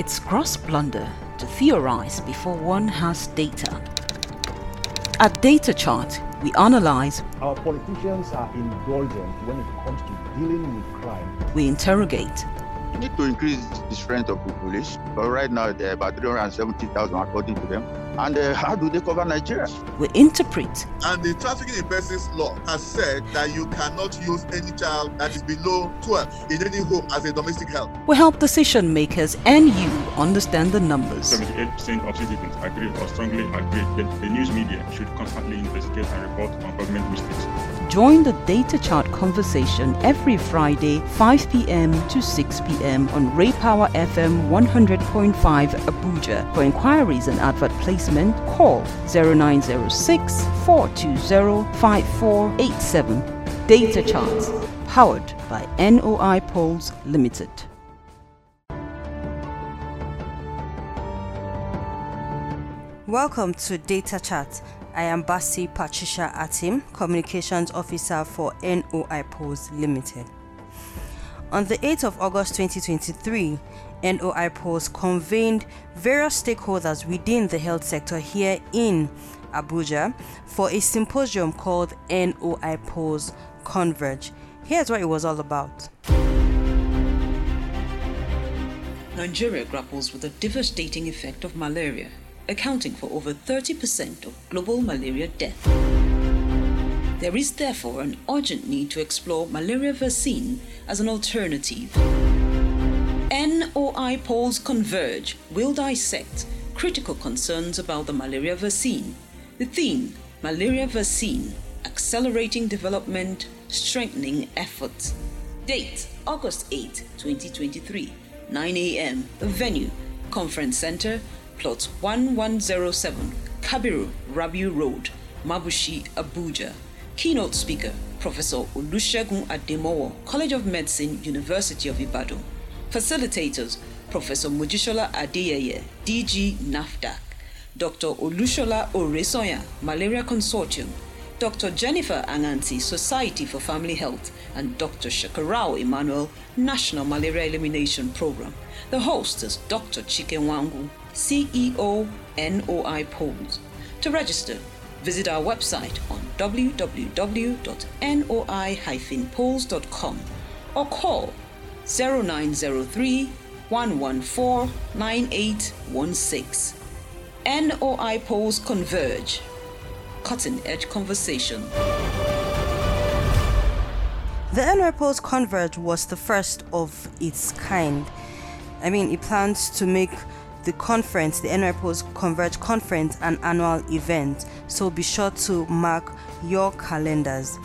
It's gross blunder to theorize before one has data. At Data Chart, we analyze, Our politicians are indulgent when it comes to dealing with crime. we interrogate, We need to increase the strength of the police. But right now, there are about 370,000 according to them. And uh, how do they cover Nigeria? we interpret, And the Trafficking in Persons Law has said that you cannot use any child that is below 12 in any home as a domestic help. we help decision makers and you understand the numbers. 78% of citizens agree or strongly agree that the news media should constantly investigate and report on government mistakes. Join the Data Chart conversation every Friday, 5 p.m. to 6 p.m. on Ray Power FM 100.5 Abuja. For inquiries and advert placement, call 0906 420 5487. Data Charts, powered by NOI Polls Limited. Welcome to Data Chat. I am Basi Patricia Atim, Communications Officer for NOI Polls Limited. On the 8th of August 2023, NOI Polls convened various stakeholders within the health sector here in Abuja for a symposium called NOI Polls Converge. Here's what it was all about. Nigeria grapples with the devastating effect of malaria, accounting for over 30% of global malaria death. There is therefore an urgent need to explore malaria vaccine as an alternative. NOI polls converge will dissect critical concerns about the malaria vaccine. The theme Malaria Vaccine Accelerating Development, Strengthening Efforts. Date August 8, 2023, 9 a.m. Venue Conference Center, plot 1107, Kabiru Rabiu Road, Mabushi, Abuja. Keynote speaker Professor Olusegun Ademowo, College of Medicine, University of Ibadan. Facilitators Professor Mojisola Adeyeye, DG NAFDAC. Dr. Olushola Oresoya, Malaria Consortium, Dr. Jennifer Anyanti, Society for Family Health, and Dr. Shakarao Emmanuel, National Malaria Elimination Program. The host is Dr. Chike Nwangwu, CEO, NOI Polls. To register, visit our website on www.noi-polls.com or call 0903 114 9816. NOI polls converge. Cutting edge conversation. The NOI Polls Converge was the first of its kind. I mean, it plans to make the conference, the NOI Polls Converge conference, an annual event. So be sure to mark your calendars.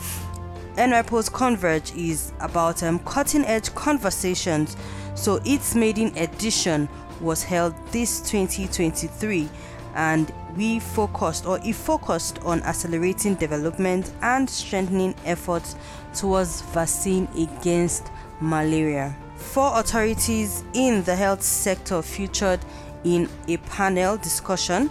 NOI Polls Converge is about um, cutting edge conversations. So its maiden edition was held this 2023 and we focused or it focused on accelerating development and strengthening efforts towards vaccine against malaria. Four authorities in the health sector featured in a panel discussion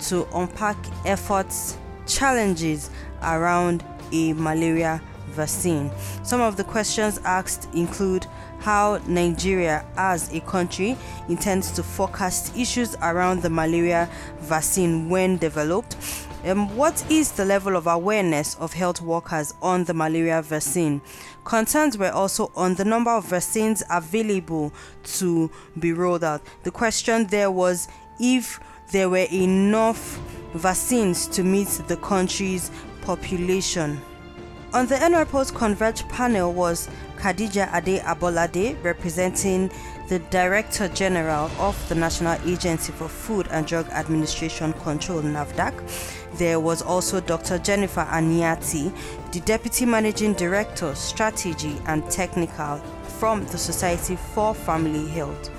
to unpack efforts, challenges around a malaria vaccine. Some of the questions asked include how Nigeria as a country intends to forecast issues around the malaria vaccine when developed. Um, what is the level of awareness of health workers on the malaria vaccine? Concerns were also on the number of vaccines available to be rolled out. The question there was if there were enough vaccines to meet the country's population. On the NOI Polls Converge panel was Khadija Ade Abolade, representing the Director General of the National Agency for Food and Drug Administration Control, NAFDAC. There was also Dr. Jennifer Anyanti, the Deputy Managing Director, Strategy and Technical from the Society for Family Health.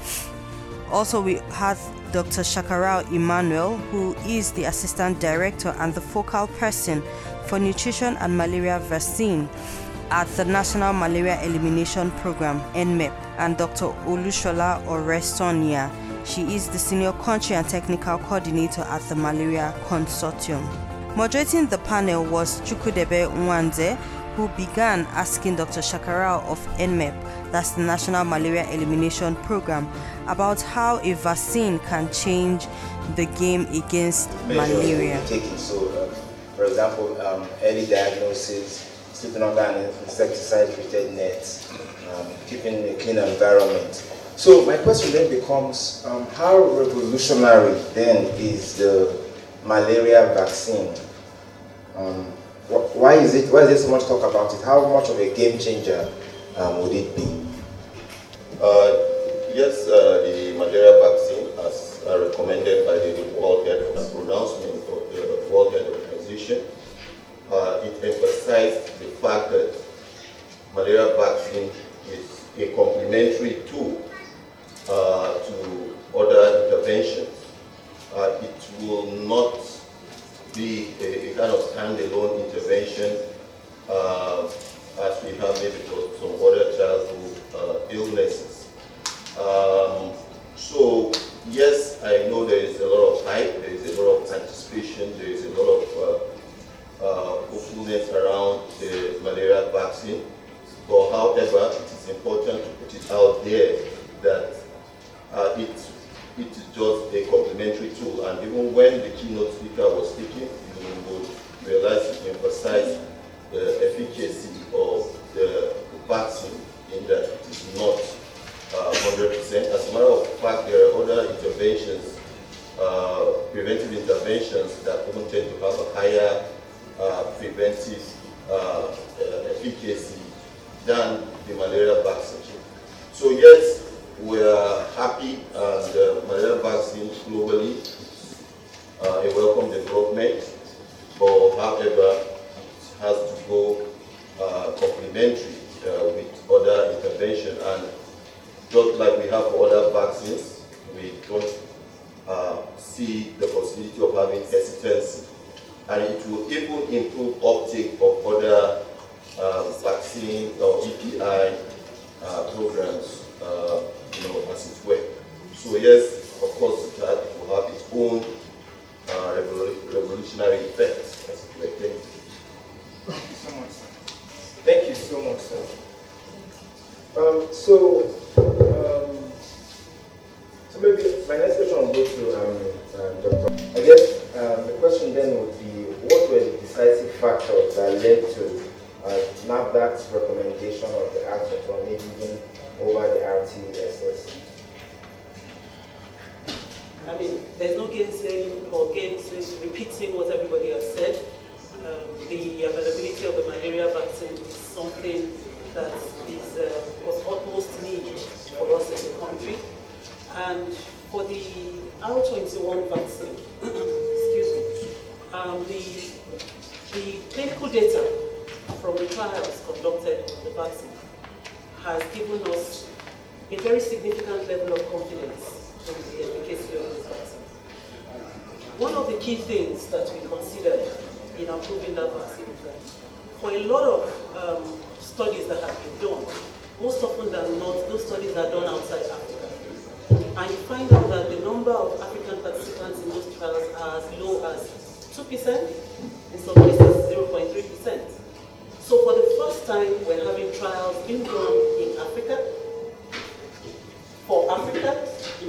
Also, we had Dr. Shakarao Emmanuel, who is the Assistant Director and the focal person for Nutrition and Malaria Vaccine at the National Malaria Elimination Program, NMEP, and Dr. Olushola Oresonia. She is the Senior Country and Technical Coordinator at the Malaria Consortium. Moderating the panel was Chukudebe Nwanze, who began asking Dr. Shakarao of NMEP that's the National Malaria Elimination Program, about how a vaccine can change the game against malaria. Taking so, uh, for example, um, early diagnosis, sleeping under an insecticide-treated net, um, keeping a clean environment. So my question then becomes, um, how revolutionary then is the malaria vaccine? Um, wh why is it? Why is there so much talk about it? How much of a game changer um, would it be? Uh, yes, uh, the malaria vaccine, as uh, recommended by the World Health pronouncement of the World Health Organization, uh, it emphasized the fact that malaria vaccine is a complementary tool uh, to other interventions. Uh, it will not be a, a kind of standalone intervention uh, as we have maybe for some other childhood uh, illnesses. Um, so yes, I know there is a lot of hype, there is a lot of anticipation, there is a lot of uh, hopefulness around the malaria vaccine. But however, it is important to put it out there that uh, it, it is just a complementary tool. And even when the keynote speaker was speaking, you would realize it emphasized the efficacy of the vaccine in that it is not uh, 100%. As a matter of fact, there are other interventions, uh, preventive interventions that even tend to have a higher preventive uh, uh, efficacy than the malaria vaccine. So yes, we are happy and the malaria vaccine globally uh, a welcome development, but however, it has to go uh, complementary uh, with other intervention and just like we have for other vaccines, we don't uh, see the possibility of having hesitancy. And it will even improve uptake of other uh, vaccine or EPI uh, programs, uh, you know, as it were. So yes, of course, it, has, will have its own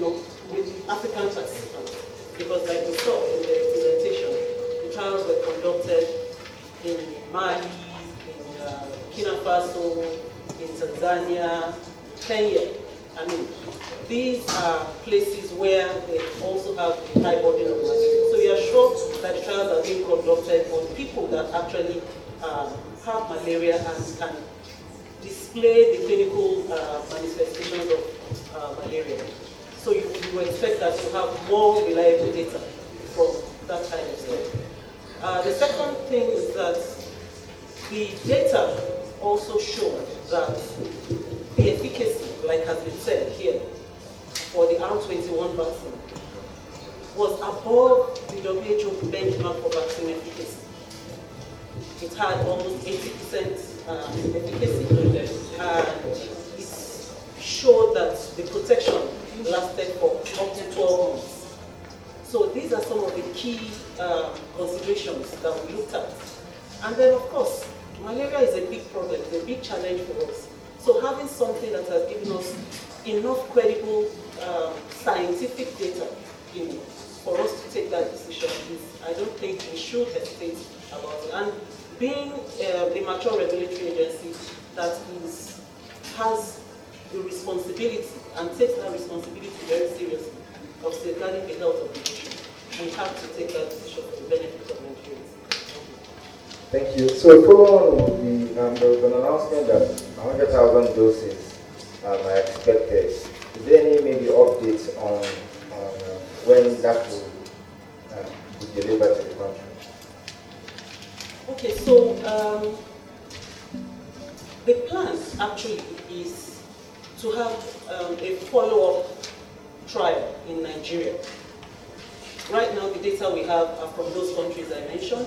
know, with African participants. Because like we saw in the presentation, the trials were conducted in Mali, in uh, Faso, in Tanzania, Kenya. I mean, these are places where they also have a high burden of malaria. So we are sure that trials are being conducted on people that actually um, have malaria and can display the clinical uh, manifestations of uh, malaria. You, you expect that to have more reliable data from that kind of study. Uh, the second thing is that the data also showed that the efficacy, like has been said here, for the R21 vaccine was above the WHO benchmark for vaccine efficacy. It had almost 80% uh, efficacy, and it showed that the protection lasted for up to 12 months. So these are some of the key uh, considerations that we looked at. And then, of course, malaria is a big problem, it's a big challenge for us. So having something that has given us enough credible um, scientific data, you know, for us to take that decision is, I don't think we should hesitate about it. And being uh, a mature regulatory agency that is, has the responsibility and takes that responsibility very seriously of safeguarding the health of the nation, we have to take that decision for the benefit of Nigerians. Thank you. So follow on the, um, there was an announcement that 100,000 doses um, are expected. Is there any maybe updates on, on uh, when that will uh, be delivered to the country? Okay, so um, the plan actually is to have um, a follow-up trial in Nigeria. Right now, the data we have are from those countries I mentioned.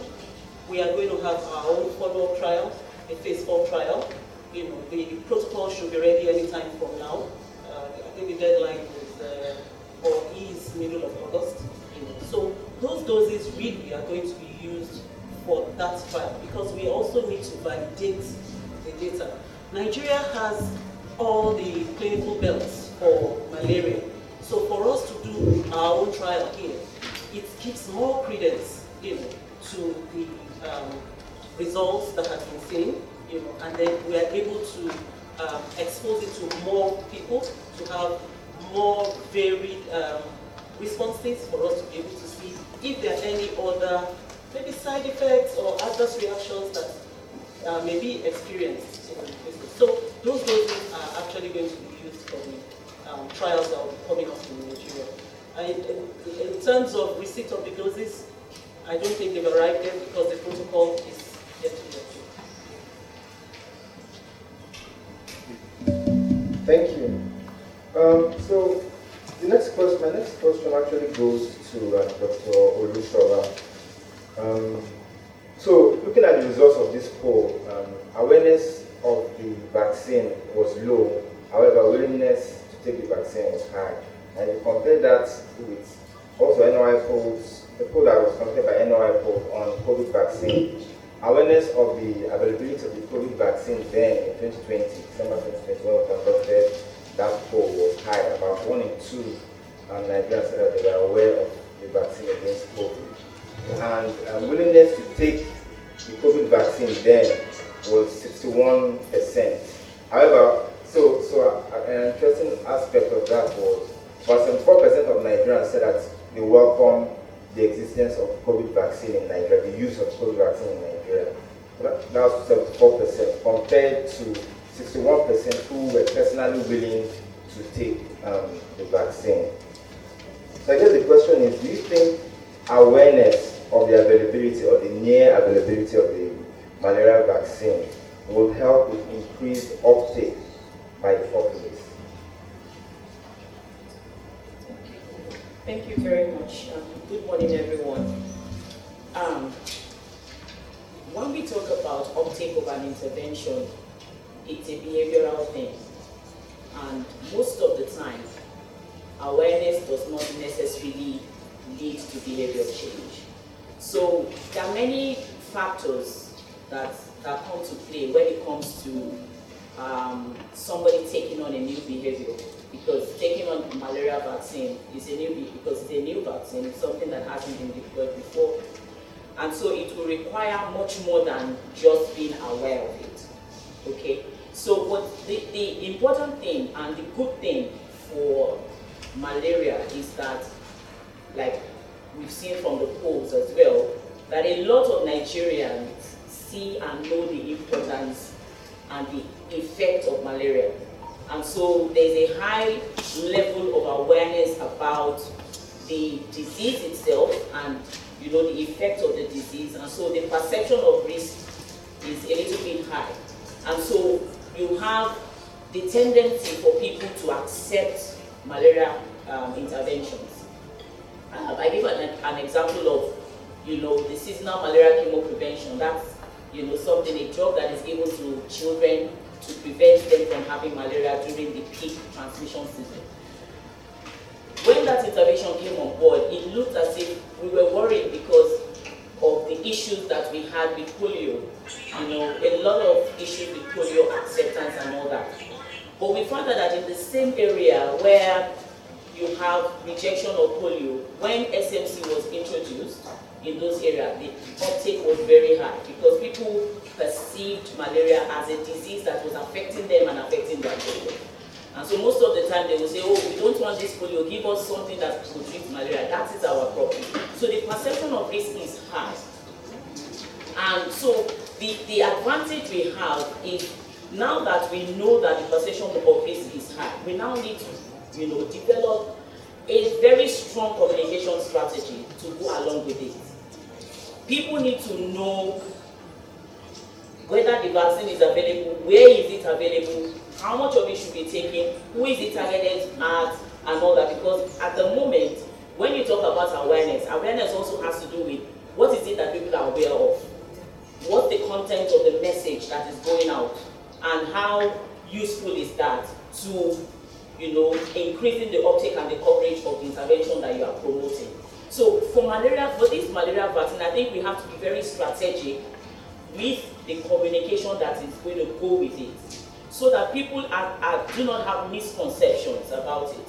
We are going to have our own follow-up trial, a phase four trial. You know, the protocol should be ready anytime from now. Uh, I think the deadline is uh, or is middle of August. You know. So those doses really are going to be used for that trial because we also need to validate the data. Nigeria has all the clinical belts for malaria. So for us to do our own trial here, it gives more credence, you know, to the um, results that have been seen, you know, and then we are able to um, expose it to more people, to have more varied um, responses for us to be able to see if there are any other maybe side effects or adverse reactions that uh, may be experienced the business. So those doses are actually going to be used for the um, trials that will be coming up in Nigeria. In, in terms of receipt of the doses, I don't think they've arrived yet because the protocol is yet to be approved. Thank you. Um, so the next question, my next question actually goes to uh, Dr. Olushola. Um, so looking at the results of this poll, um, awareness of the vaccine was low. However, willingness to take the vaccine was high. And you compare that with also NOI polls, the poll that was conducted by NOI poll on COVID vaccine. Awareness of the availability of the COVID vaccine then in 2020, December 2020, when we conducted that poll was high. About one in two um, Nigerians said that they were aware of the vaccine against COVID and um, willingness to take the COVID vaccine then was 61%. However, so so uh, an interesting aspect of that was, about 74% of Nigerians said that they welcome the existence of COVID vaccine in Nigeria, the use of COVID vaccine in Nigeria. That, that was 74% compared to 61% who were personally willing to take um, the vaccine. So I guess the question is, do you think awareness of the availability or the near availability of the malaria vaccine will help with increased uptake by the populace. Thank you very much. Um, good morning, everyone. Um, when we talk about uptake of an intervention, it's a behavioral thing. And most of the time, awareness does not necessarily lead to behavior change. So there are many factors that, that come to play when it comes to um, somebody taking on a new behavior. Because taking on malaria vaccine is a new because it's a new vaccine, it's something that hasn't been deployed before. And so it will require much more than just being aware of it. Okay? So what the, the important thing and the good thing for malaria is that like we've seen from the polls as well, that a lot of Nigerians see and know the importance and the effect of malaria. And so there's a high level of awareness about the disease itself and you know the effect of the disease. And so the perception of risk is a little bit high. And so you have the tendency for people to accept malaria um, interventions. Uh, I give an, an example of, you know, the seasonal malaria chemo prevention. That's, you know, something, a drug that is given to children to prevent them from having malaria during the peak transmission season. When that intervention came on board, it looked as if we were worried because of the issues that we had with polio. You know, a lot of issues with polio acceptance and all that. But we found out that in the same area where you have rejection of polio, when SMC was introduced in those areas, the uptake was very high because people perceived malaria as a disease that was affecting them and affecting their children. And so most of the time they will say, oh, we don't want this polio, give us something that will treat malaria. That is our problem. So the perception of risk is high. And so the, the advantage we have is now that we know that the perception of risk is high, we now need to you know, develop a very strong communication strategy to go along with it. People need to know whether the vaccine is available, where is it available, how much of it should be taken, who is it targeted at, and all that. Because at the moment, when you talk about awareness, awareness also has to do with what is it that people are aware of, what the content of the message that is going out, and how useful is that to, you know, increasing the uptake and the coverage of the intervention that you are promoting. So for malaria, for this malaria vaccine, I think we have to be very strategic with the communication that is going to go with it so that people are, are, do not have misconceptions about it.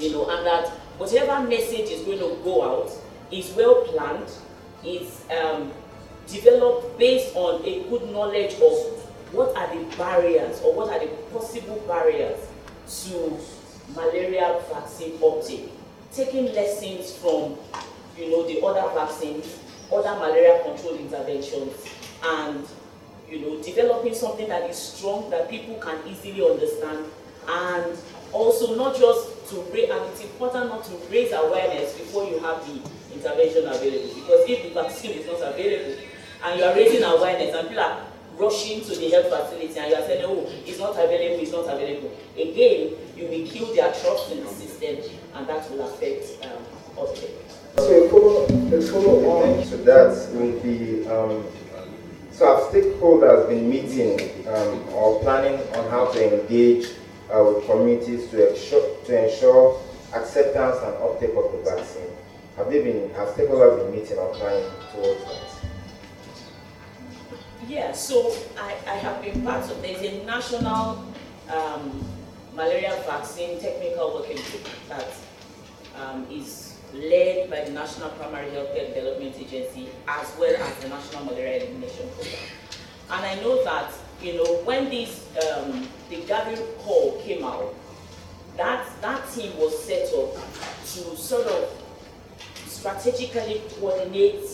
You know, and that whatever message is going to go out is well planned, is um, developed based on a good knowledge of what are the barriers or what are the possible barriers to malaria vaccine uptake. Taking lessons from, you know, the other vaccines, other malaria control interventions, and you know, developing something that is strong that people can easily understand, and also not just to raise, and it's important not to raise awareness before you have the intervention available. Because if the vaccine is not available, and you are raising awareness, and people are rushing to the health facility, and you are saying, oh, it's not available, it's not available. Again, you will kill their trust in the system, and that will affect um, uptake. So follow, follow on to that with the um, so our stakeholders been meeting um, or planning on how to engage uh, with communities to ensure, to ensure acceptance and uptake of the vaccine. Have they been, have stakeholders been meeting or planning towards that? Yeah, so I, I have been part of, there's a national um, malaria vaccine technical working group that um, is led by the National Primary Health Care Development Agency as well as the National Malaria Elimination Program. And I know that, you know, when this, um, the Gavi call came out, that, that team was set up to sort of strategically coordinate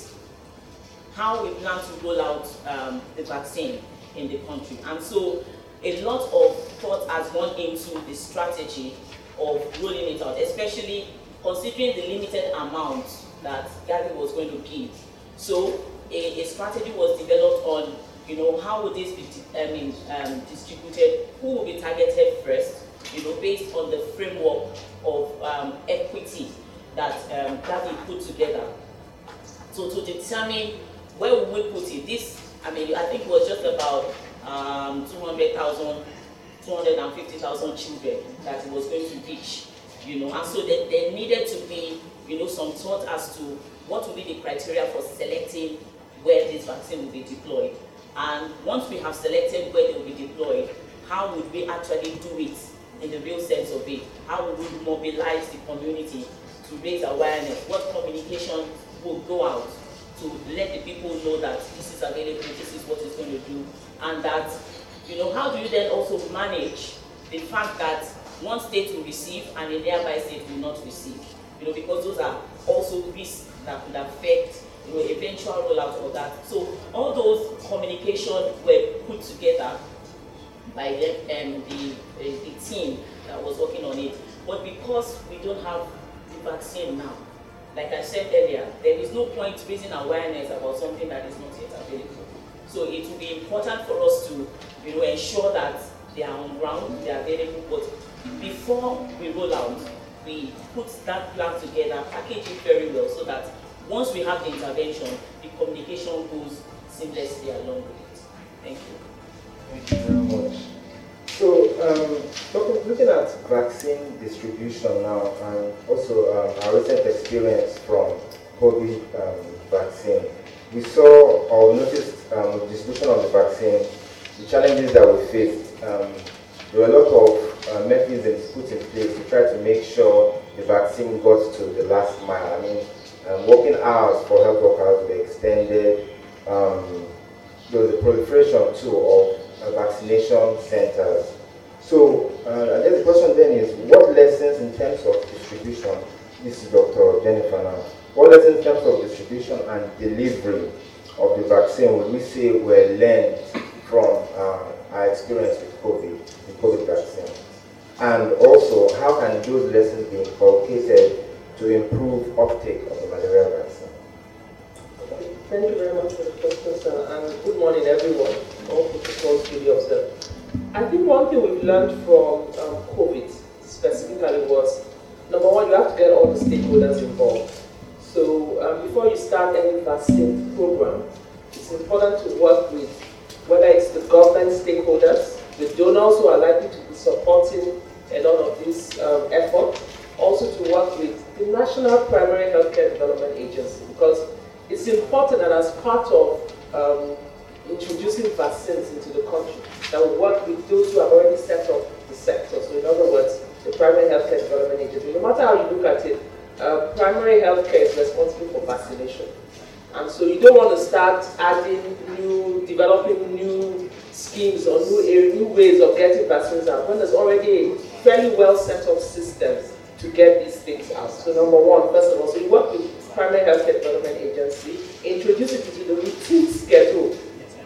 how we plan to roll out um, the vaccine in the country. And so a lot of thought has gone into the strategy of rolling it out, especially considering the limited amount that Gavi was going to give. So a, a, strategy was developed on, you know, how would this be I mean, um, distributed, who will be targeted first, you know, based on the framework of um, equity that um, put together. So to determine where we will put it, this, I mean, I think it was just about um, 200,000, 250,000 children that it was going to reach you know, and so there, there needed to be, you know, some thought as to what would be the criteria for selecting where this vaccine will be deployed. And once we have selected where they will be deployed, how would we actually do it in the real sense of it? How would we mobilize the community to raise awareness? What communication will go out to let the people know that this is available, this is what it's going to do, and that, you know, how do you then also manage the fact that one state will receive and a nearby state will not receive. You know, because those are also risks that could affect you know, eventual rollout of that. So all those communication were put together by the, um, the, uh, the team that was working on it. But because we don't have the vaccine now, like I said earlier, there is no point raising awareness about something that is not yet available. So it will be important for us to you know, ensure that they are on ground, they are available, but before we roll out, we put that plan together, package it very well so that once we have the intervention, the communication goes seamlessly along with it. Thank you. Thank you very much. Um, looking at vaccine distribution now, and also um, our recent experience from COVID um, vaccine, we saw or noticed um, distribution of the vaccine, the challenges that we faced. Um, there were a lot of uh, mechanisms put in place to try to make sure the vaccine got to the last mile. I mean, um, working hours for health workers were extended. Um, there was a proliferation too of uh, vaccination centers. So uh, I guess the question then is, what lessons in terms of distribution, this is Dr. Jennifer now, what lessons in terms of distribution and delivery of the vaccine would we say were learned from uh, our experience with COVID, the COVID vaccine? And also, how can those lessons be inculcated to improve uptake of the malaria vaccine? Thank you very much for the question, sir, and good morning, everyone. All protocols observed. I think one thing we've learned from um, COVID specifically was number one, you have to get all the stakeholders involved. So um, before you start any vaccine program, it's important to work with whether it's the government stakeholders, the donors who are likely to be supporting a lot of this um, effort, also to work with the National Primary Healthcare Development Agency because it's important that as part of um, introducing vaccines into the country, that we work with those who have already set up the sector. So in other words, the Primary Healthcare Development Agency. No matter how you look at it, uh, primary healthcare is responsible for vaccination. And so you don't want to start adding new, developing new schemes or new, new ways of getting vaccines out when there's already a fairly well set up systems to get these things out. So number one, first of all, so you work with Primary Healthcare Development Agency, introduce it into the routine schedule.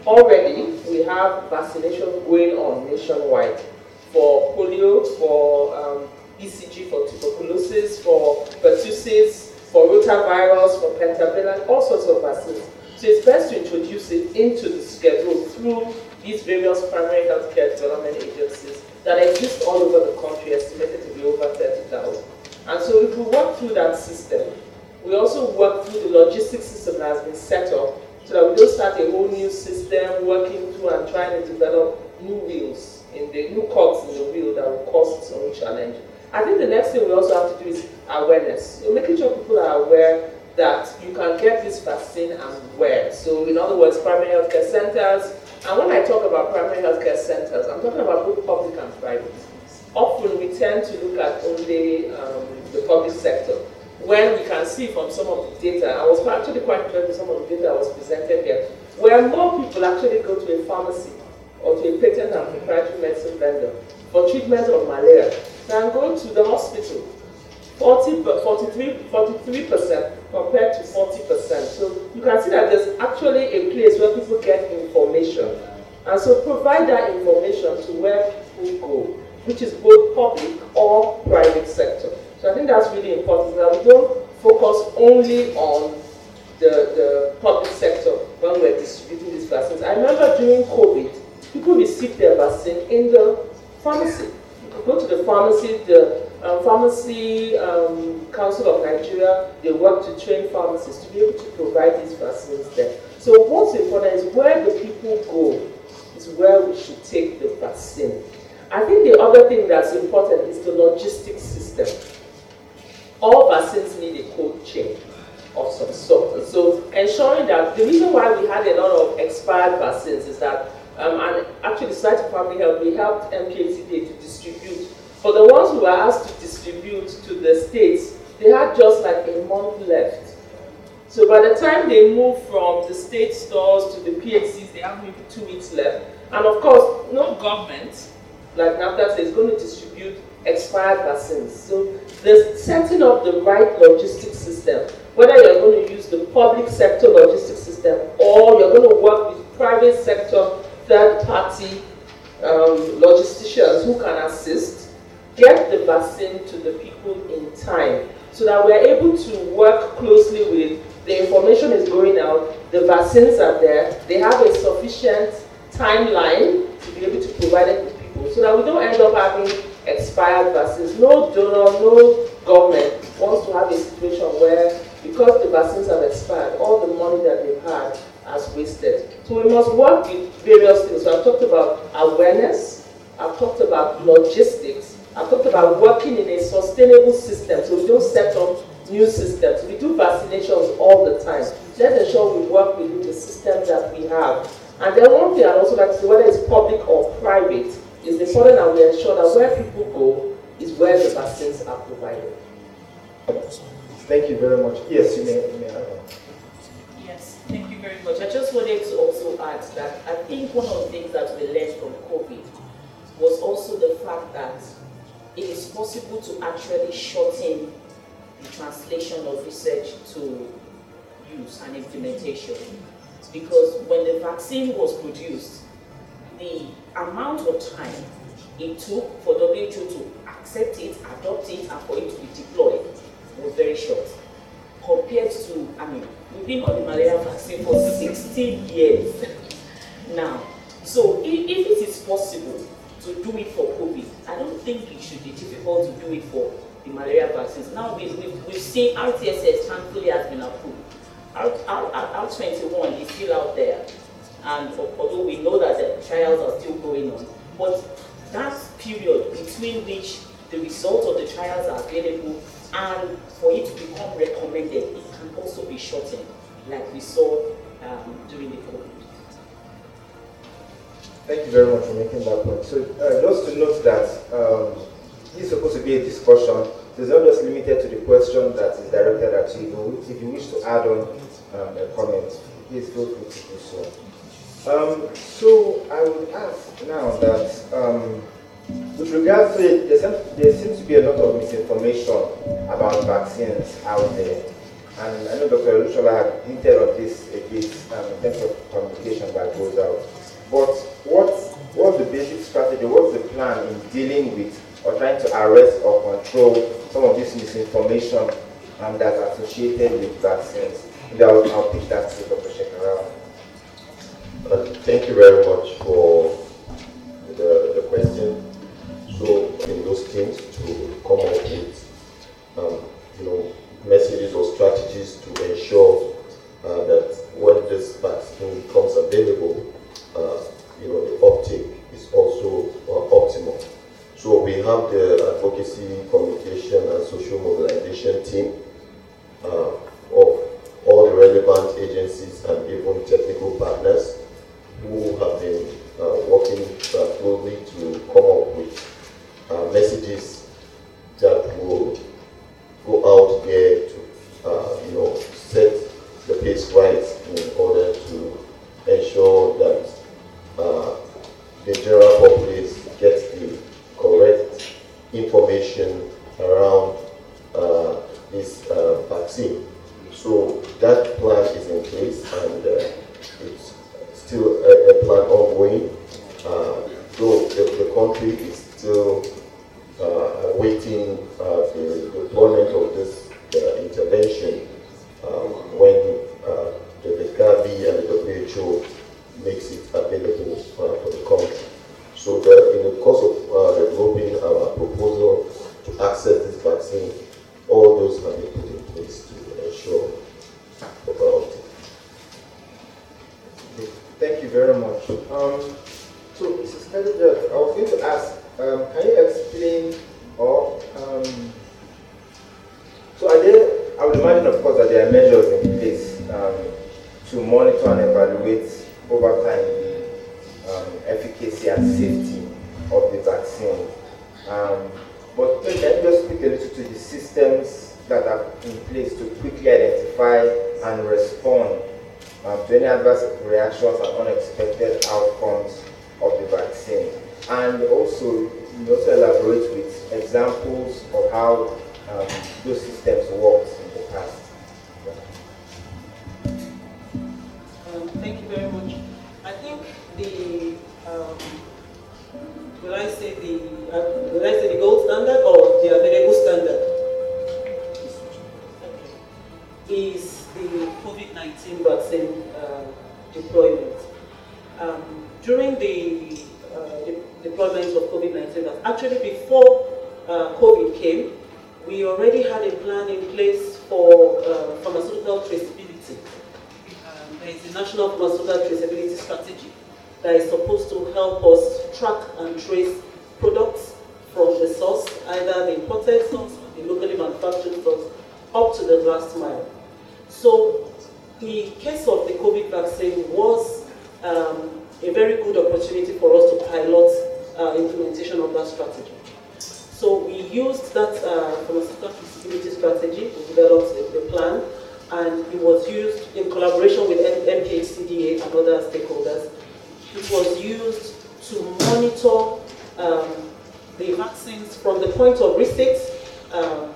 Already, we have vaccination going on nationwide for polio, for um, BCG, for tuberculosis, for pertussis, for rotavirus, for pentavalent, all sorts of vaccines. So it's best to introduce it into the schedule through these various primary healthcare development agencies that exist all over the country, estimated to be over 30,000. And so if we work through that system, we also work through the logistics system that has been set up so that we don't start a whole new system working through and trying to develop new wheels in the new cogs in the wheel that will cause its own challenge. I think the next thing we also have to do is awareness. So making sure people are aware that you can get this vaccine and where. So in other words, primary healthcare centers. And when I talk about primary healthcare centers, I'm talking about both public and private. Often we tend to look at only um, the public sector. When we can see from some of the data, I was actually quite impressed with some of the data that was presented here, where more people actually go to a pharmacy or to a patent and proprietary medicine vendor for treatment of malaria than going to the hospital. 40, 43, 43% compared to 40%. So you can see that there's actually a place where people get information. And so provide that information to where people go, which is both public or private sector. So I think that's really important that we don't focus only on the, the public sector when we're distributing these vaccines. I remember during COVID, people received their vaccine in the pharmacy. You could go to the pharmacy, the um, Pharmacy um, Council of Nigeria, they work to train pharmacists to be able to provide these vaccines there. So what's important is where the people go is where we should take the vaccine. I think the other thing that's important is the logistics system. All vaccines need a cold chain of some sort. So ensuring that the reason why we had a lot of expired vaccines is that um, and actually, Society for Family Health, we helped MKTDA to distribute. For the ones who were asked to distribute to the states, they had just like a month left. So by the time they move from the state stores to the PHCs, they have maybe two weeks left. And of course, no government, like NAFDAC is going to distribute expired vaccines. So the setting up the right logistics system, whether you're going to use the public sector logistics system or you're going to work with private sector third-party um, logisticians who can assist, get the vaccine to the people in time so that we're able to work closely with the information is going out, the vaccines are there, they have a sufficient timeline to be able to provide it to people so that we don't end up having expired vaccines. No donor, no government wants to have a situation where because the vaccines have expired, all the money that they've had has wasted. So we must work with various things. So I've talked about awareness, I've talked about logistics, I've talked about working in a sustainable system. So we don't set up new systems. We do vaccinations all the time. Let's ensure we work within the systems that we have. And then one thing I'd also like to say, whether it's public or private, it's important that we ensure that where people go is where the vaccines are provided. Thank you very much. Yes, you may. You may yes, thank you very much. I just wanted to also add that I think one of the things that we learned from COVID was also the fact that it is possible to actually shorten the translation of research to use and implementation. Because when the vaccine was produced, the amount of time it took for WHO to accept it, adopt it, and for it to be deployed was very short. Compared to, I mean, we've been on the malaria vaccine for 16 years now. So if, if it is possible to do it for COVID, I don't think it should be difficult to do it for the malaria vaccines. Now we've, we've, we've seen RTSS thankfully has been approved. R21 is still out there. And although we know that the trials are still going on, but that period between which the results of the trials are available and for it to become recommended, it can also be shortened, like we saw um, during the COVID. Thank you very much for making that point. So uh, just to note that um, this is supposed to be a discussion. It's not just limited to the question that is directed at you. If you wish to add on um, a comment, please feel free to do so. Um, so I would ask now that um, with regards to it, there seems, there seems to be a lot of misinformation about vaccines out there. And I know Dr. Lushola had hinted on this a bit um, in terms of communication that goes out. But what's, what's the basic strategy, what's the plan in dealing with or trying to arrest or control some of this misinformation um, that's associated with vaccines? Maybe I'll, I'll that to Dr. Thank you very much for country is still uh, awaiting to help us track and trace products from the source, either the imported source the locally manufactured source, up to the last mile. So the case of the COVID vaccine was um, a very good opportunity for us to pilot uh, implementation of that strategy. So we used that uh, pharmaceutical traceability strategy to develop the, plan, and it was used in collaboration with NPHCDA and other stakeholders. It was used to monitor um, the vaccines from the point of receipt, um,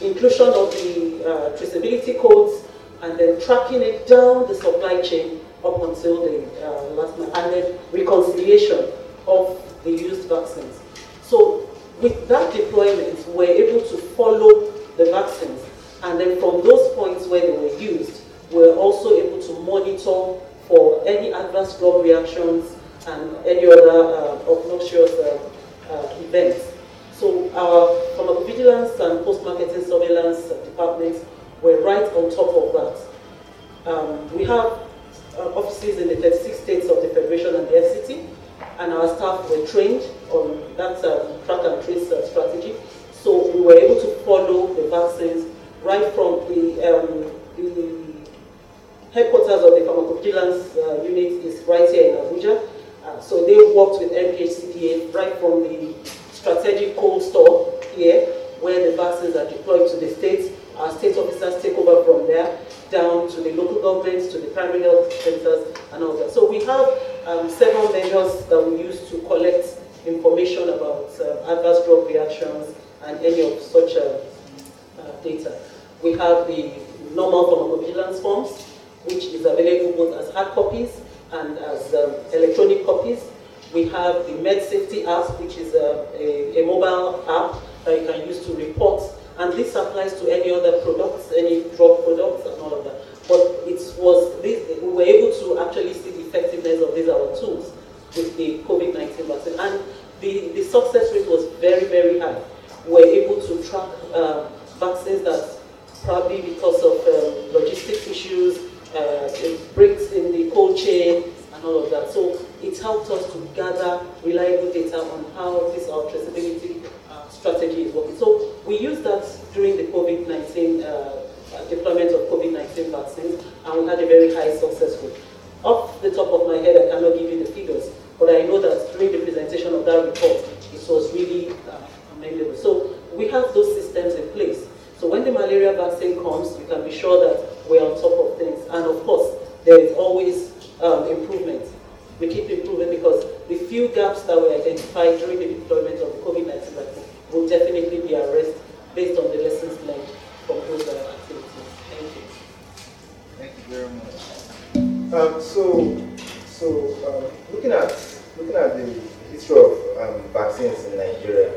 inclusion of the uh, traceability codes, and then tracking it down the supply chain up until the uh, last month, and then reconciliation of the used vaccines. So with that deployment, we're able to follow the vaccines, and then from those points where they were used, we're also able to monitor for any adverse drug reactions and any other uh, obnoxious uh, uh, events. So our pharmacovigilance and post-marketing surveillance departments were right on top of that. Um, we have uh, offices in the 36 states of the Federation and the FCT, and our staff were trained on that track and trace uh, strategy. So we were able to follow the vaccines right from the, um, the headquarters of the pharmacovigilance uh, unit is right here in Abuja. Uh, so they worked with NPHCDA right from the strategic cold store here, where the vaccines are deployed to the states. Our state officers take over from there, down to the local governments, to the primary health centers, and all that. So we have um, several measures that we use to collect information about uh, adverse drug reactions and any of such uh, uh, data. We have the normal pharmacovigilance forms, which is available both as hard copies and as um, electronic copies. We have the Med Safety app, which is a, a, a mobile app that you can use to report and this applies to any other products, any drug products and all of that. But it was this, we were able to actually see the effectiveness of these our tools with the COVID-19 vaccine. And the, the success rate was very, very high. We were able to track uh, vaccines that probably because of um, logistics issues, uh, breaks in the cold chain, and all of that. So it helped us to gather reliable data on how this our traceability uh, strategy is working. So we used that during the COVID-19 uh, uh deployment of COVID-19 vaccines, and we had a very high success rate. Off the top of my head, I cannot give you the figures, but I know that during the presentation of that report, it was really uh, amazing. So we have those systems in place. So when the malaria vaccine comes, you can be sure that we're on top of things. And of course, there is always um, improvement. We keep improving because the few gaps that we identified during the deployment of the COVID-19 vaccine will definitely be addressed based on the lessons learned from those activities. Thank you. Thank you very much. Um, so, so um, looking at looking at the history of um, vaccines in Nigeria,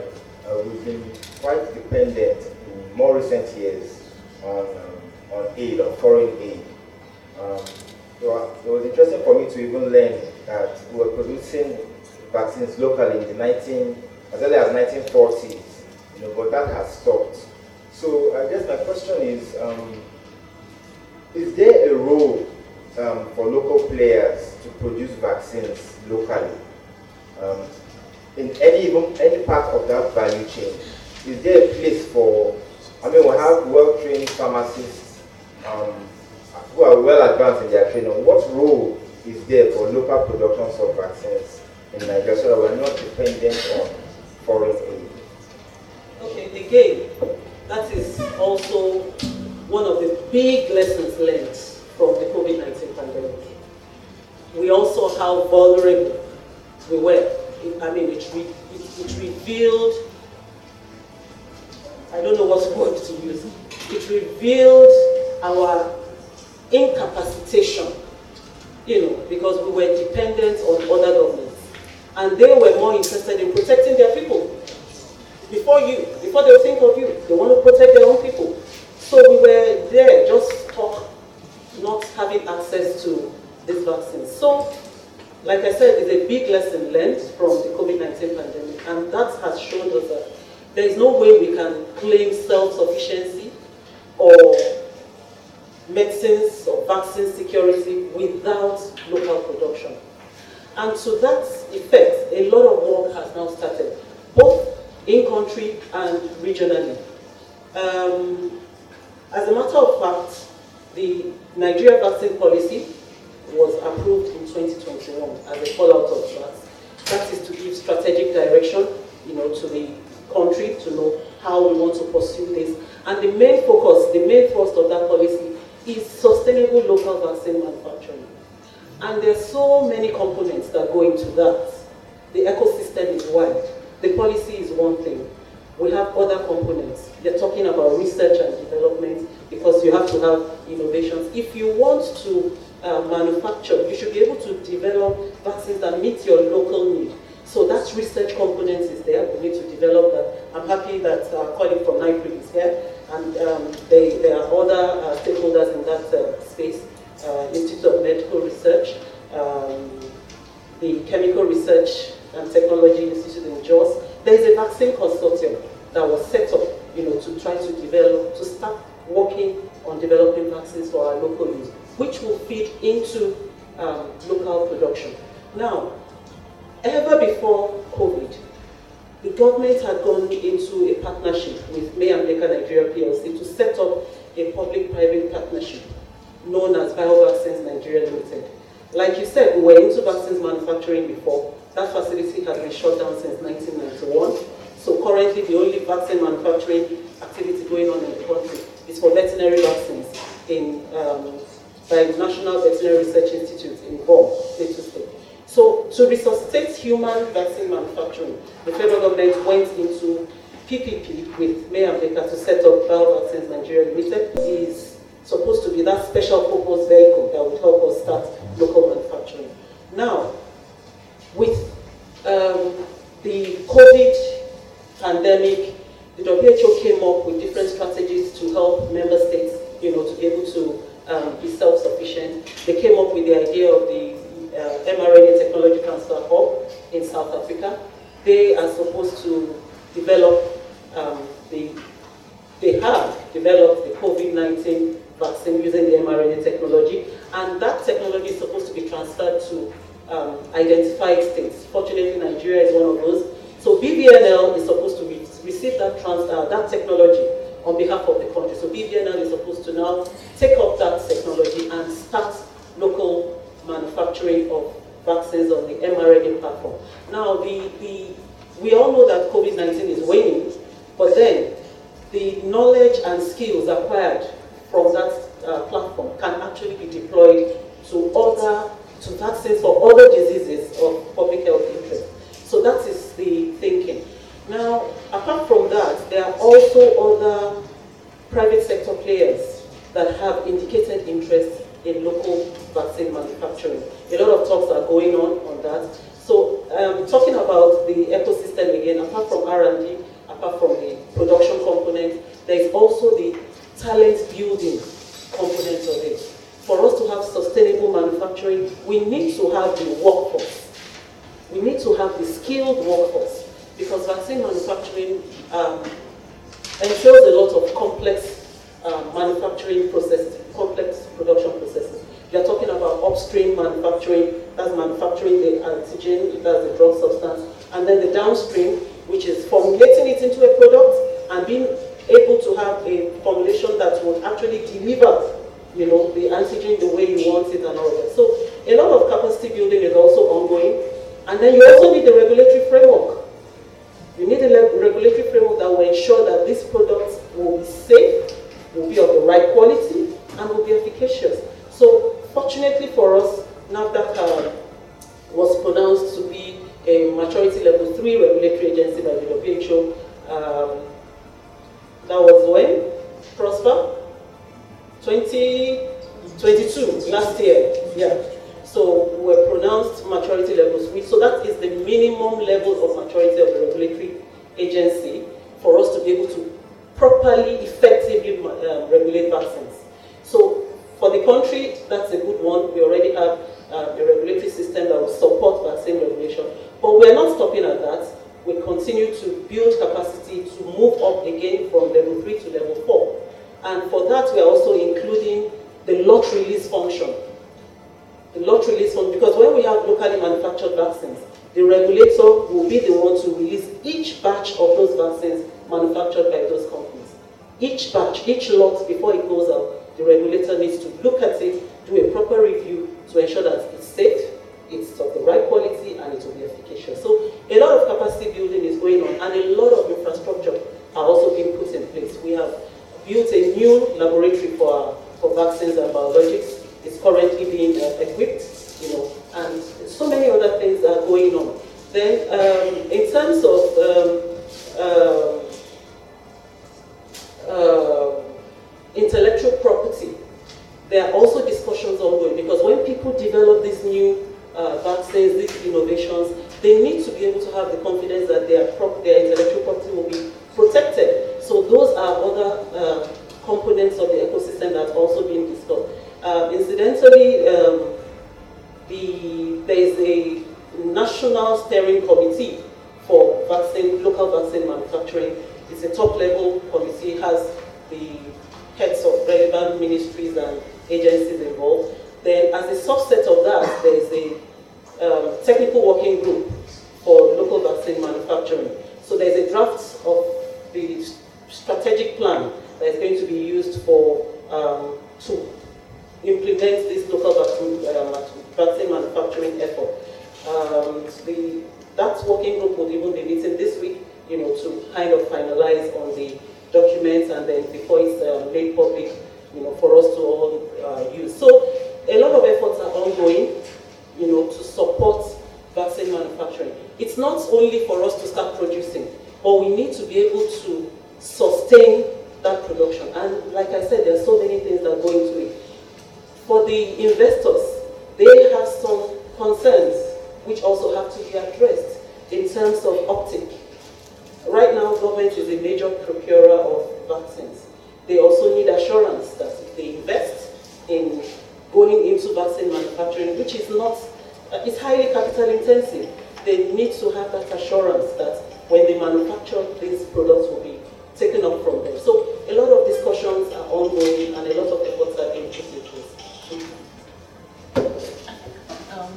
uh, we've been quite dependent in more recent years on on aid, on foreign aid. Um, it was interesting for me to even learn that we were producing vaccines locally in the 19, as early as 1940s, you know, but that has stopped. So I guess my question is, um, is there a role um, for local players to produce vaccines locally? Um, in any even any part of that value chain, is there a place for? I mean, we have well-trained pharmacists um, who are well advanced in their training. What role is there for local productions of vaccines in Nigeria so that we're not dependent on foreign aid? Okay, again, that is also one of the big lessons learned from the COVID-19 pandemic. We also how vulnerable we were. I mean, it, re it, it revealed, I don't know what word to use, it revealed our incapacitation, you know, because we were dependent on other governments. And they were more interested in protecting their people. Before you, before they think of you, they want to protect their own people. So we were there just talk, not having access to this vaccine. So, like I said, it's a big lesson learned from the COVID-19 pandemic, and that has shown us that there is no way we can claim self-sufficiency or medicines or vaccine security without local production. And to that effect, a lot of work has now started, both in country and regionally. Um, as a matter of fact, the Nigeria vaccine policy was approved in 2021 as a fallout of that. That is to give strategic direction, you know, to the country to know how we want to pursue this. And the main focus, the main thrust of that policy is sustainable local vaccine manufacturing. And there's so many components that go into that. The ecosystem is wide. The policy is one thing. We have other components. They're talking about research and development because you have to have innovations. If you want to uh, manufacture, you should be able to develop vaccines that meet your local need. So that research component is there. We need to develop that. I'm happy that our colleague from NIPRI is here, and um, they, there are other uh, stakeholders in that uh, space. Uh, Institute of Medical Research, um, the Chemical Research and Technology Institute in Jos. There is a vaccine consortium that was set up, you know, to try to develop, to start working on developing vaccines for our local use, which will feed into um, local production. Now, ever before COVID, the government had gone into a partnership with May and Baker Nigeria PLC to set up a public-private partnership known as BioVaccines Nigeria Limited. Like you said, we were into vaccines manufacturing before. That facility has been shut down since 1991. So currently, the only vaccine manufacturing activity going on in the country is for veterinary vaccines in um, by National Veterinary Research Institute in Vom, Plateau State. So to resuscitate human vaccine manufacturing, the federal government went into PPP with May Baker to set up BioVaccines Nigeria Limited. is supposed to be that special purpose vehicle that would help us start local manufacturing. Now, with um, the COVID pandemic, the WHO came up with different strategies to help member states, you know, to be able to um, be self-sufficient. They came up with the idea of the in South Africa. They are supposed to develop um, the, they have developed the COVID-19 vaccine using the mRNA technology, and that technology is supposed to be transferred to um, identified states. Fortunately, Nigeria is one of those. So BVNL is supposed to re receive that, trans uh, that technology on behalf of the country. So BVNL is supposed to now take up that technology and start local manufacturing of vaccines on the mRNA platform. Now, the, the, we all know that COVID-19 is waning, but then the knowledge and skills acquired from that uh, platform can actually be deployed to other, to vaccines for other diseases of public health interest. So that is the thinking. Now, apart from that, there are also other private sector players that have indicated interest in local vaccine manufacturing. A lot of talks are going on on that. So um, talking about the ecosystem again, apart from R&D, apart from the production component, there is also the talent building component of it. For us to have sustainable manufacturing, we need to have the workforce. We need to have the skilled workforce because vaccine manufacturing um, a lot of complex um, manufacturing processes, complex production processes. You're talking about upstream manufacturing, that's manufacturing the antigen, that's the drug substance, and then the downstream, which is formulating it into a product and being able to have a formulation that would actually deliver you know, the antigen the way you want it and all that. So a lot of capacity building is also ongoing. And then you also need the regulatory framework. You need a regulatory framework that will ensure that these products will be safe, will be of the right quality, and will be efficacious. So fortunately for us, NAFDAC uh, was pronounced to be a maturity level 3 regulatory agency by the WHO. Um, that was when? Prosper? 2022, last year. Yeah. So we were pronounced maturity level 3. So that is the minimum level of maturity of the regulatory agency for us to be able to properly, effectively uh, regulate vaccines. So for the country, that's a good one. We already have uh, a regulatory system that will support vaccine regulation. But we're not stopping at that we continue to build capacity to move up again from level 3 to level 4. And for that, we are also including the lot release function. The lot release function, because when we have locally manufactured vaccines, the regulator will be the one to release each batch of those vaccines manufactured by those companies. Each batch, each lot, before it goes out, the regulator needs to look at it, do a proper review to ensure that it's safe, it's of the right quality, and it will be efficacious. So a lot of capacity building is going on and a lot of infrastructure are also being put in place. We have built a new laboratory for, for vaccines and biologics. It's currently being uh, equipped, you know, and so many other things are going on. Then um, in terms of um, uh, not, uh, it's highly capital intensive, they need to have that assurance that when they manufacture, these products will be taken up from them. So a lot of discussions are ongoing and a lot of efforts are being put in place. Um,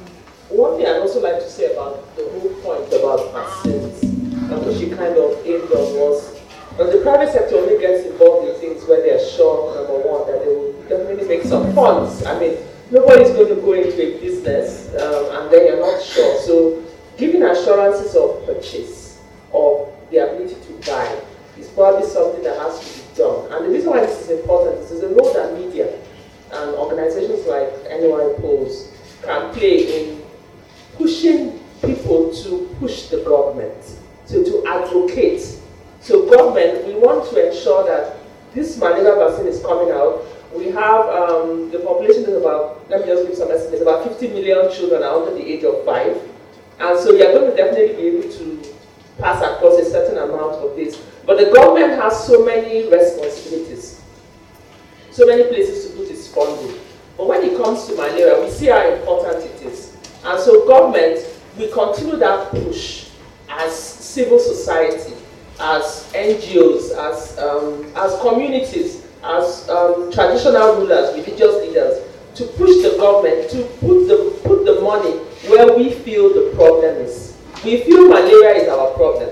one thing I'd also like to say about the whole point about vaccines, and which you kind of aimed on was, when the private sector only gets involved in things where they're sure, number one, that they will definitely make some funds. I mean, nobody's going to go into a business um, and then you're not sure. So giving assurances of purchase, of the ability to buy, is probably something that has to be done. And the reason why this is important is there's a role that media and organizations like NOI Polls can play in pushing people to push the government, so to advocate. So government, we want to ensure that this malaria vaccine is coming out. Have um, the population is about, let me just give some estimates, about 50 million children are under the age of five. And so we are going to definitely be able to pass across a certain amount of this. But the government has so many responsibilities, so many places to put its funding. But when it comes to malaria, we see how important it is. And so government, we continue that push as civil society, as NGOs, as, um, as communities, as um, traditional rulers, religious leaders, to push the government to put the, put the money where we feel the problem is. We feel malaria is our problem.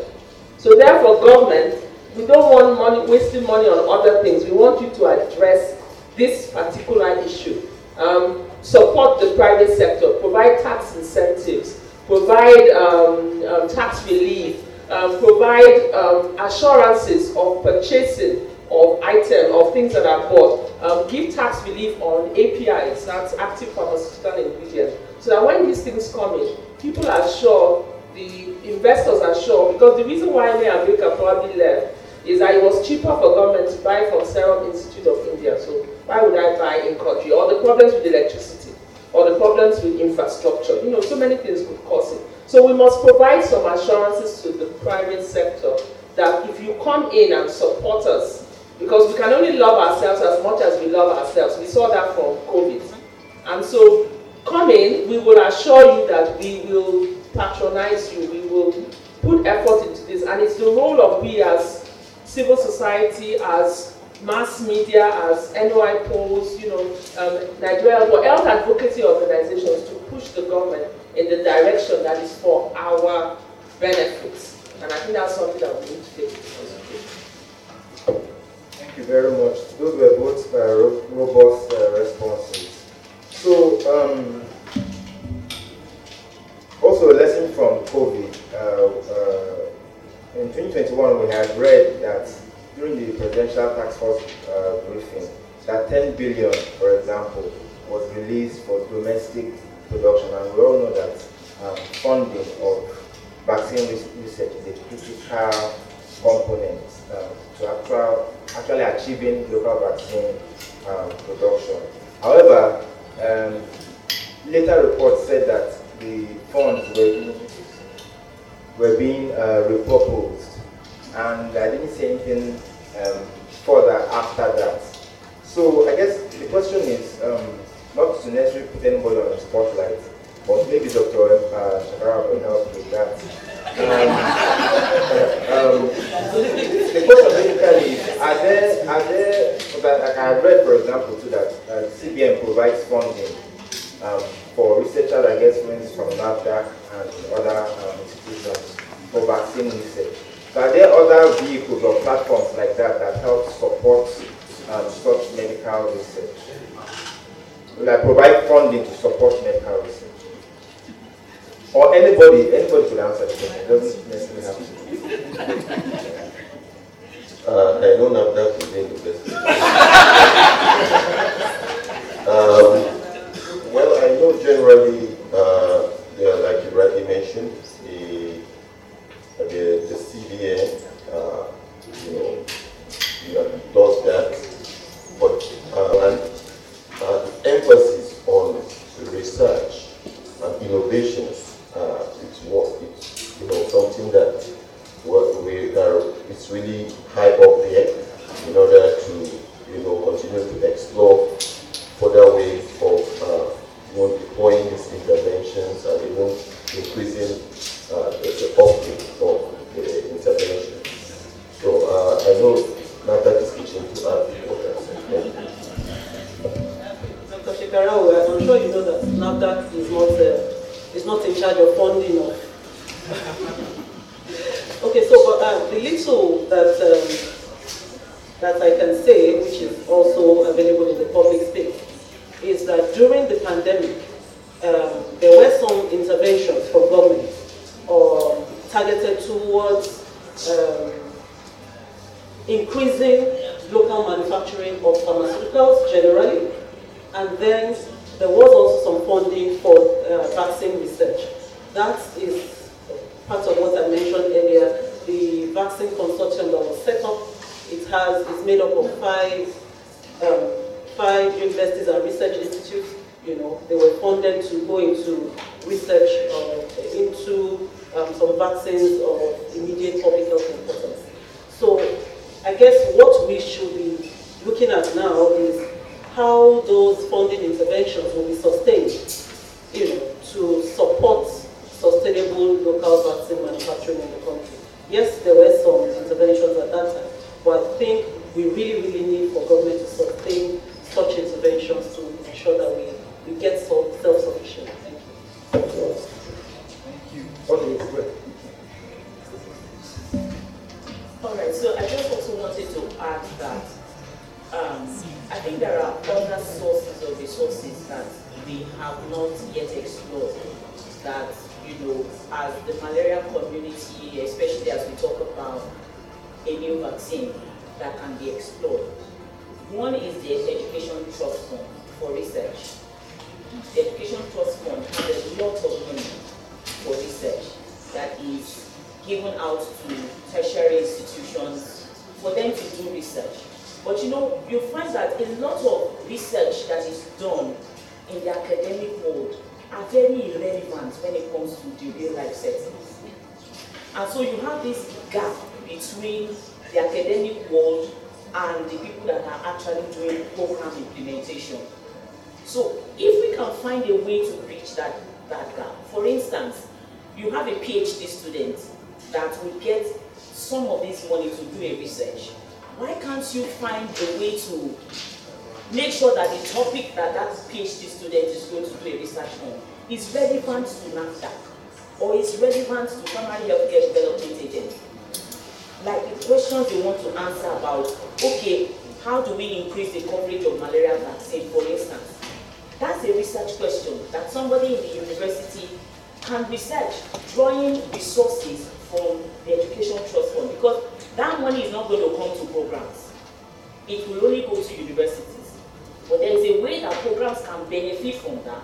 So therefore, government, we don't want money wasting money on other things. We want you to address this particular issue. Um, support the private sector, provide tax incentives, provide um, um, tax relief, um, provide um, assurances of purchasing of items, of things that are bought, um, give tax relief on APIs, that's active pharmaceutical ingredients, so that when these things come in, people are sure, the investors are sure, because the reason why May and Baker probably left is that it was cheaper for government to buy from Serum Institute of India, so why would I buy in country? Or the problems with electricity, or the problems with infrastructure, you know, so many things could cause it. So we must provide some assurances to the private sector that if you come in and support us, because we can only love ourselves as much as we love ourselves. We saw that from COVID. And so coming, we will assure you that we will patronize you, we will put effort into this. And it's the role of we as civil society, as mass media, as NOI polls, you know, um, Nigeria, or health advocacy organizations to push the government in the direction that is for our benefits. And I think that's something that we need to take into consideration you very much. Those were both uh, robust uh, responses. So, um, also a lesson from COVID. Uh, uh in 2021, we had read that during the presidential task force uh, briefing, that 10 billion, for example, was released for domestic production, and we all know that um, funding of vaccine research is a critical component um, to actual, actually achieving local vaccine um, production. However, um, later reports said that the funds were, were being uh, repurposed, and I didn't see anything um, further after that. So I guess the question is um, not to necessarily put anybody on the spotlight, but maybe Dr. Uh, will help with that. The question basically is, are there, are there, like I read for example too that uh, CBN provides funding um, for researchers, guess, friends from NAFDAC and other um, institutions for vaccine research. So are there other vehicles or platforms like that that help support um, such medical research? I provide funding to support medical research? Or anybody, anybody could answer the question. It doesn't necessarily have to be. Uh, I don't have that within the best. um, well, I know generally, uh, yeah, like you rightly mentioned, the the, the CBN, uh, you know, you know, does that, but uh, and, uh, the emphasis on research and innovations uh, it's what it's you know something that what we are it's really high up there in order to you know continue to explore further ways of uh, deploying these interventions and even increasing uh, the, the uptake of the intervention. So uh, I know NAFDAC is kitchen to add what I said. Dr. Shekarau, I'm sure you know that NAFDAC is not uh, is not in charge of funding. Okay, so uh, the little that um, that I can say, which is also available in the public space, is that during the pandemic, um, there were some interventions from government or targeted towards um, increasing local manufacturing of pharmaceuticals generally, and then there was also some funding for uh, vaccine research. That is part of what I mentioned earlier. The vaccine consortium that was set up, it has it's made up of five um, five universities and research institutes. You know, they were funded to go into research uh, into um, some vaccines of immediate public health importance. So, I guess what we should be looking at now is how those funding interventions will be sustained, you know, to support sustainable local vaccine manufacturing in the country. Yes, there were some interventions at that time, but I think we really, really need for government to sustain such interventions to ensure that we, we get self-sufficient. Thank you. Thank you. Okay, All right, so I just also wanted to add that um, I think there are other sources of resources that we have not yet explored that, you know, as the malaria community, especially as we talk about a new vaccine that can be explored. One is the Education Trust Fund for research. The Education Trust Fund has a lot of money for research that is given out to tertiary institutions for them to do research. But you know, you find that a lot of research that is done in the academic world are very irrelevant when it comes to the real life settings. And so you have this gap between the academic world and the people that are actually doing program implementation. So if we can find a way to bridge that, that gap, for instance, you have a PhD student that will get some of this money to do a research. Why can't you find a way to make sure that the topic that that PhD student is going to do a research on is relevant to NAFDAC or is relevant to primary healthcare development agency? Like the questions they want to answer about, okay, how do we increase the coverage of malaria vaccine, for instance? That's a research question that somebody in the university can research, drawing resources from the Education Trust Fund because that money is not going to come to programs. It will only go to universities. Benefit from that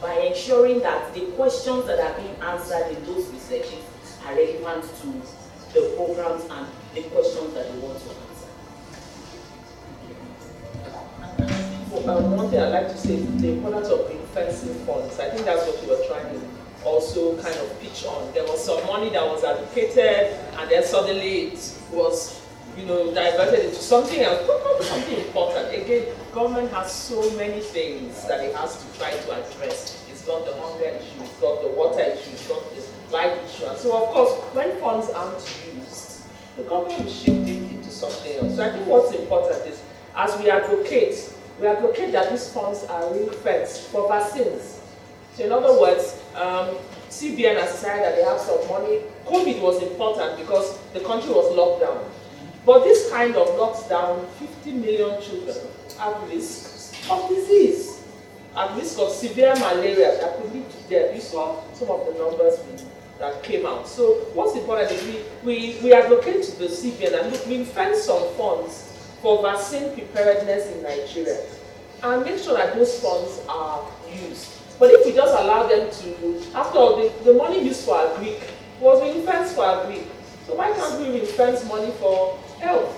by ensuring that the questions that are being answered in those researches are relevant to the programs and the questions that they want to answer. Um, one thing I'd like to say is the importance of ring fencing funds. I think that's what you were trying to also kind of pitch on. There was some money that was allocated and then suddenly it was you know, diverted into something else, something important. Again, government has so many things that it has to try to address. It's got the hunger issue, it's got the water issue, it's got the light issue. And so, of course, when funds aren't used, the government will shift it into something else. So I think what's important is, as we advocate, we advocate that these funds are ring fenced for vaccines. So in other words, um, CBN has decided that they have some money. COVID was important because the country was locked down. But this kind of knocks down 50 million children at risk of disease, at risk of severe malaria that could lead to death. You saw some of the numbers that came out. So what's important is we, we, we advocate to the CBN and look, we find some funds for vaccine preparedness in Nigeria and make sure that those funds are used. But if we just allow them to, after all, the, the money used for agric was ring fenced for agric. So why can't we ring money for health,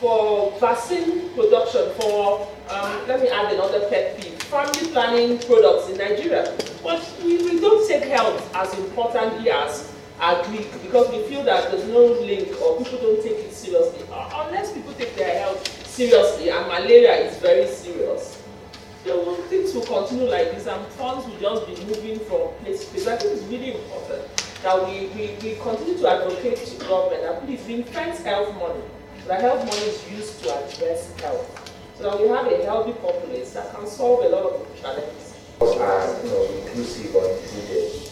for vaccine production, for, um, let me add another pet peeve, family planning products in Nigeria. But we, we don't take health as importantly as agri because we feel that there's no link or people don't take it seriously. Unless people take their health seriously, and malaria is very serious, so things will continue like this and funds will just be moving from place to place. I think it's really important that we, we, we continue to advocate to government that please fence health money the health money is used to address health. So that we have a healthy populace that can solve a lot of challenges. Are you know, inclusive or included.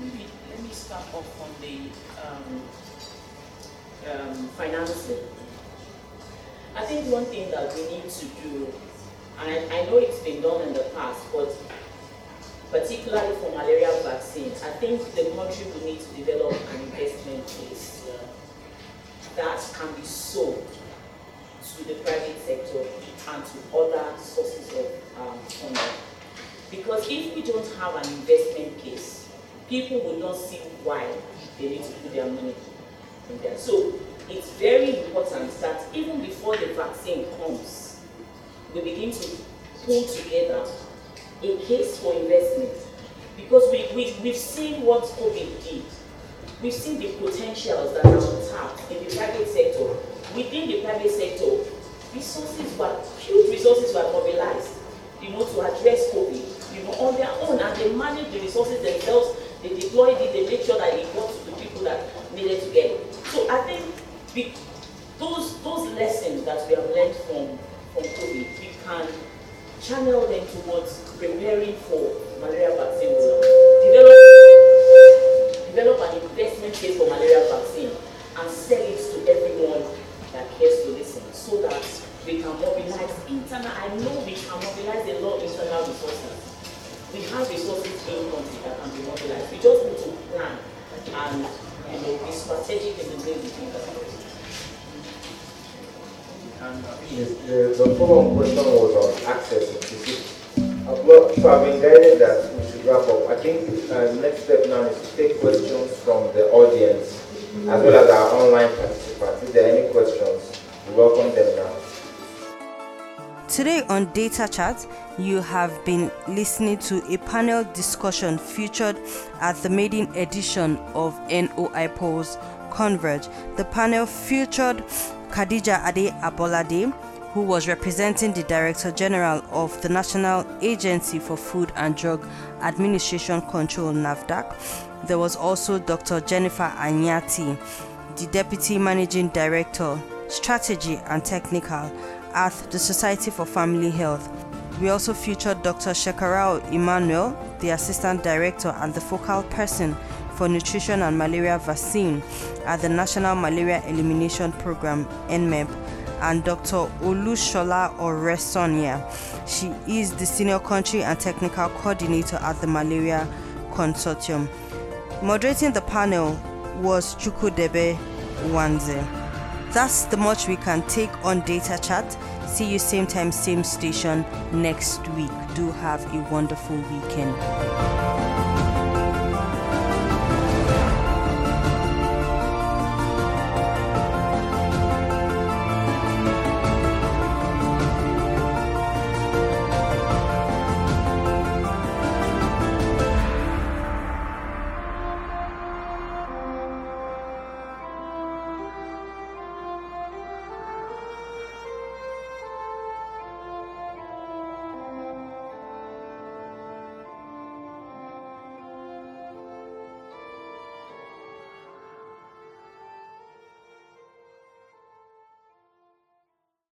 Maybe let me start off on the um, um, financing. I think one thing that we need to do, and I, I know it's been done in the past, but particularly for malaria vaccines, I think the country will need to develop an investment case that can be sold to the private sector and to other sources of um, funding. Because if we don't have an investment case, people will not see why they need to put their money in there. So it's very important that even before the vaccine comes, we begin to pull together a case for investment because we, we, we've seen what COVID did. We've seen the potentials that are untapped in the private sector. Within the private sector, resources were, huge resources were mobilized, you know, to address COVID, you know, on their own, and they managed the resources themselves, they deployed it, they made sure that it got to the people that needed to get it. So I think we, those, those lessons that we have learned from, from COVID, we can channel them towards preparing for malaria vaccine Develop, develop an investment case for malaria vaccine and sell it to everyone that cares to listen so that we can mobilize internal, I know we can mobilize a lot of internal resources. We have resources in country that can be mobilized. We just need to plan and you know, be strategic in the way we think about it. Yes, the, the follow-on question was on access to uh, well, so I've been guided that we should wrap up. I think uh, the next step now is to take questions from the audience as well as our online participants. If there are any questions, we welcome them now. Today on Data Chat, you have been listening to a panel discussion featured at the maiden edition of NOIPOL's Converge. The panel featured Khadija Ade Abolade, who was representing the Director General of the National Agency for Food and Drug Administration Control NAFDAC. There was also Dr. Jennifer Anyanti, the Deputy Managing Director, Strategy and Technical at the Society for Family Health. We also featured Dr. Shekarau Emmanuel, the Assistant Director and the focal person for Nutrition and Malaria Vaccine at the National Malaria Elimination Program NMEP and Dr. Olushola Oresanya. She is the Senior Country and Technical Coordinator at the Malaria Consortium. Moderating the panel was Chukudebe Wanze. that's the much we can take on Data Chat. See you same time, same station next week. Do have a wonderful weekend.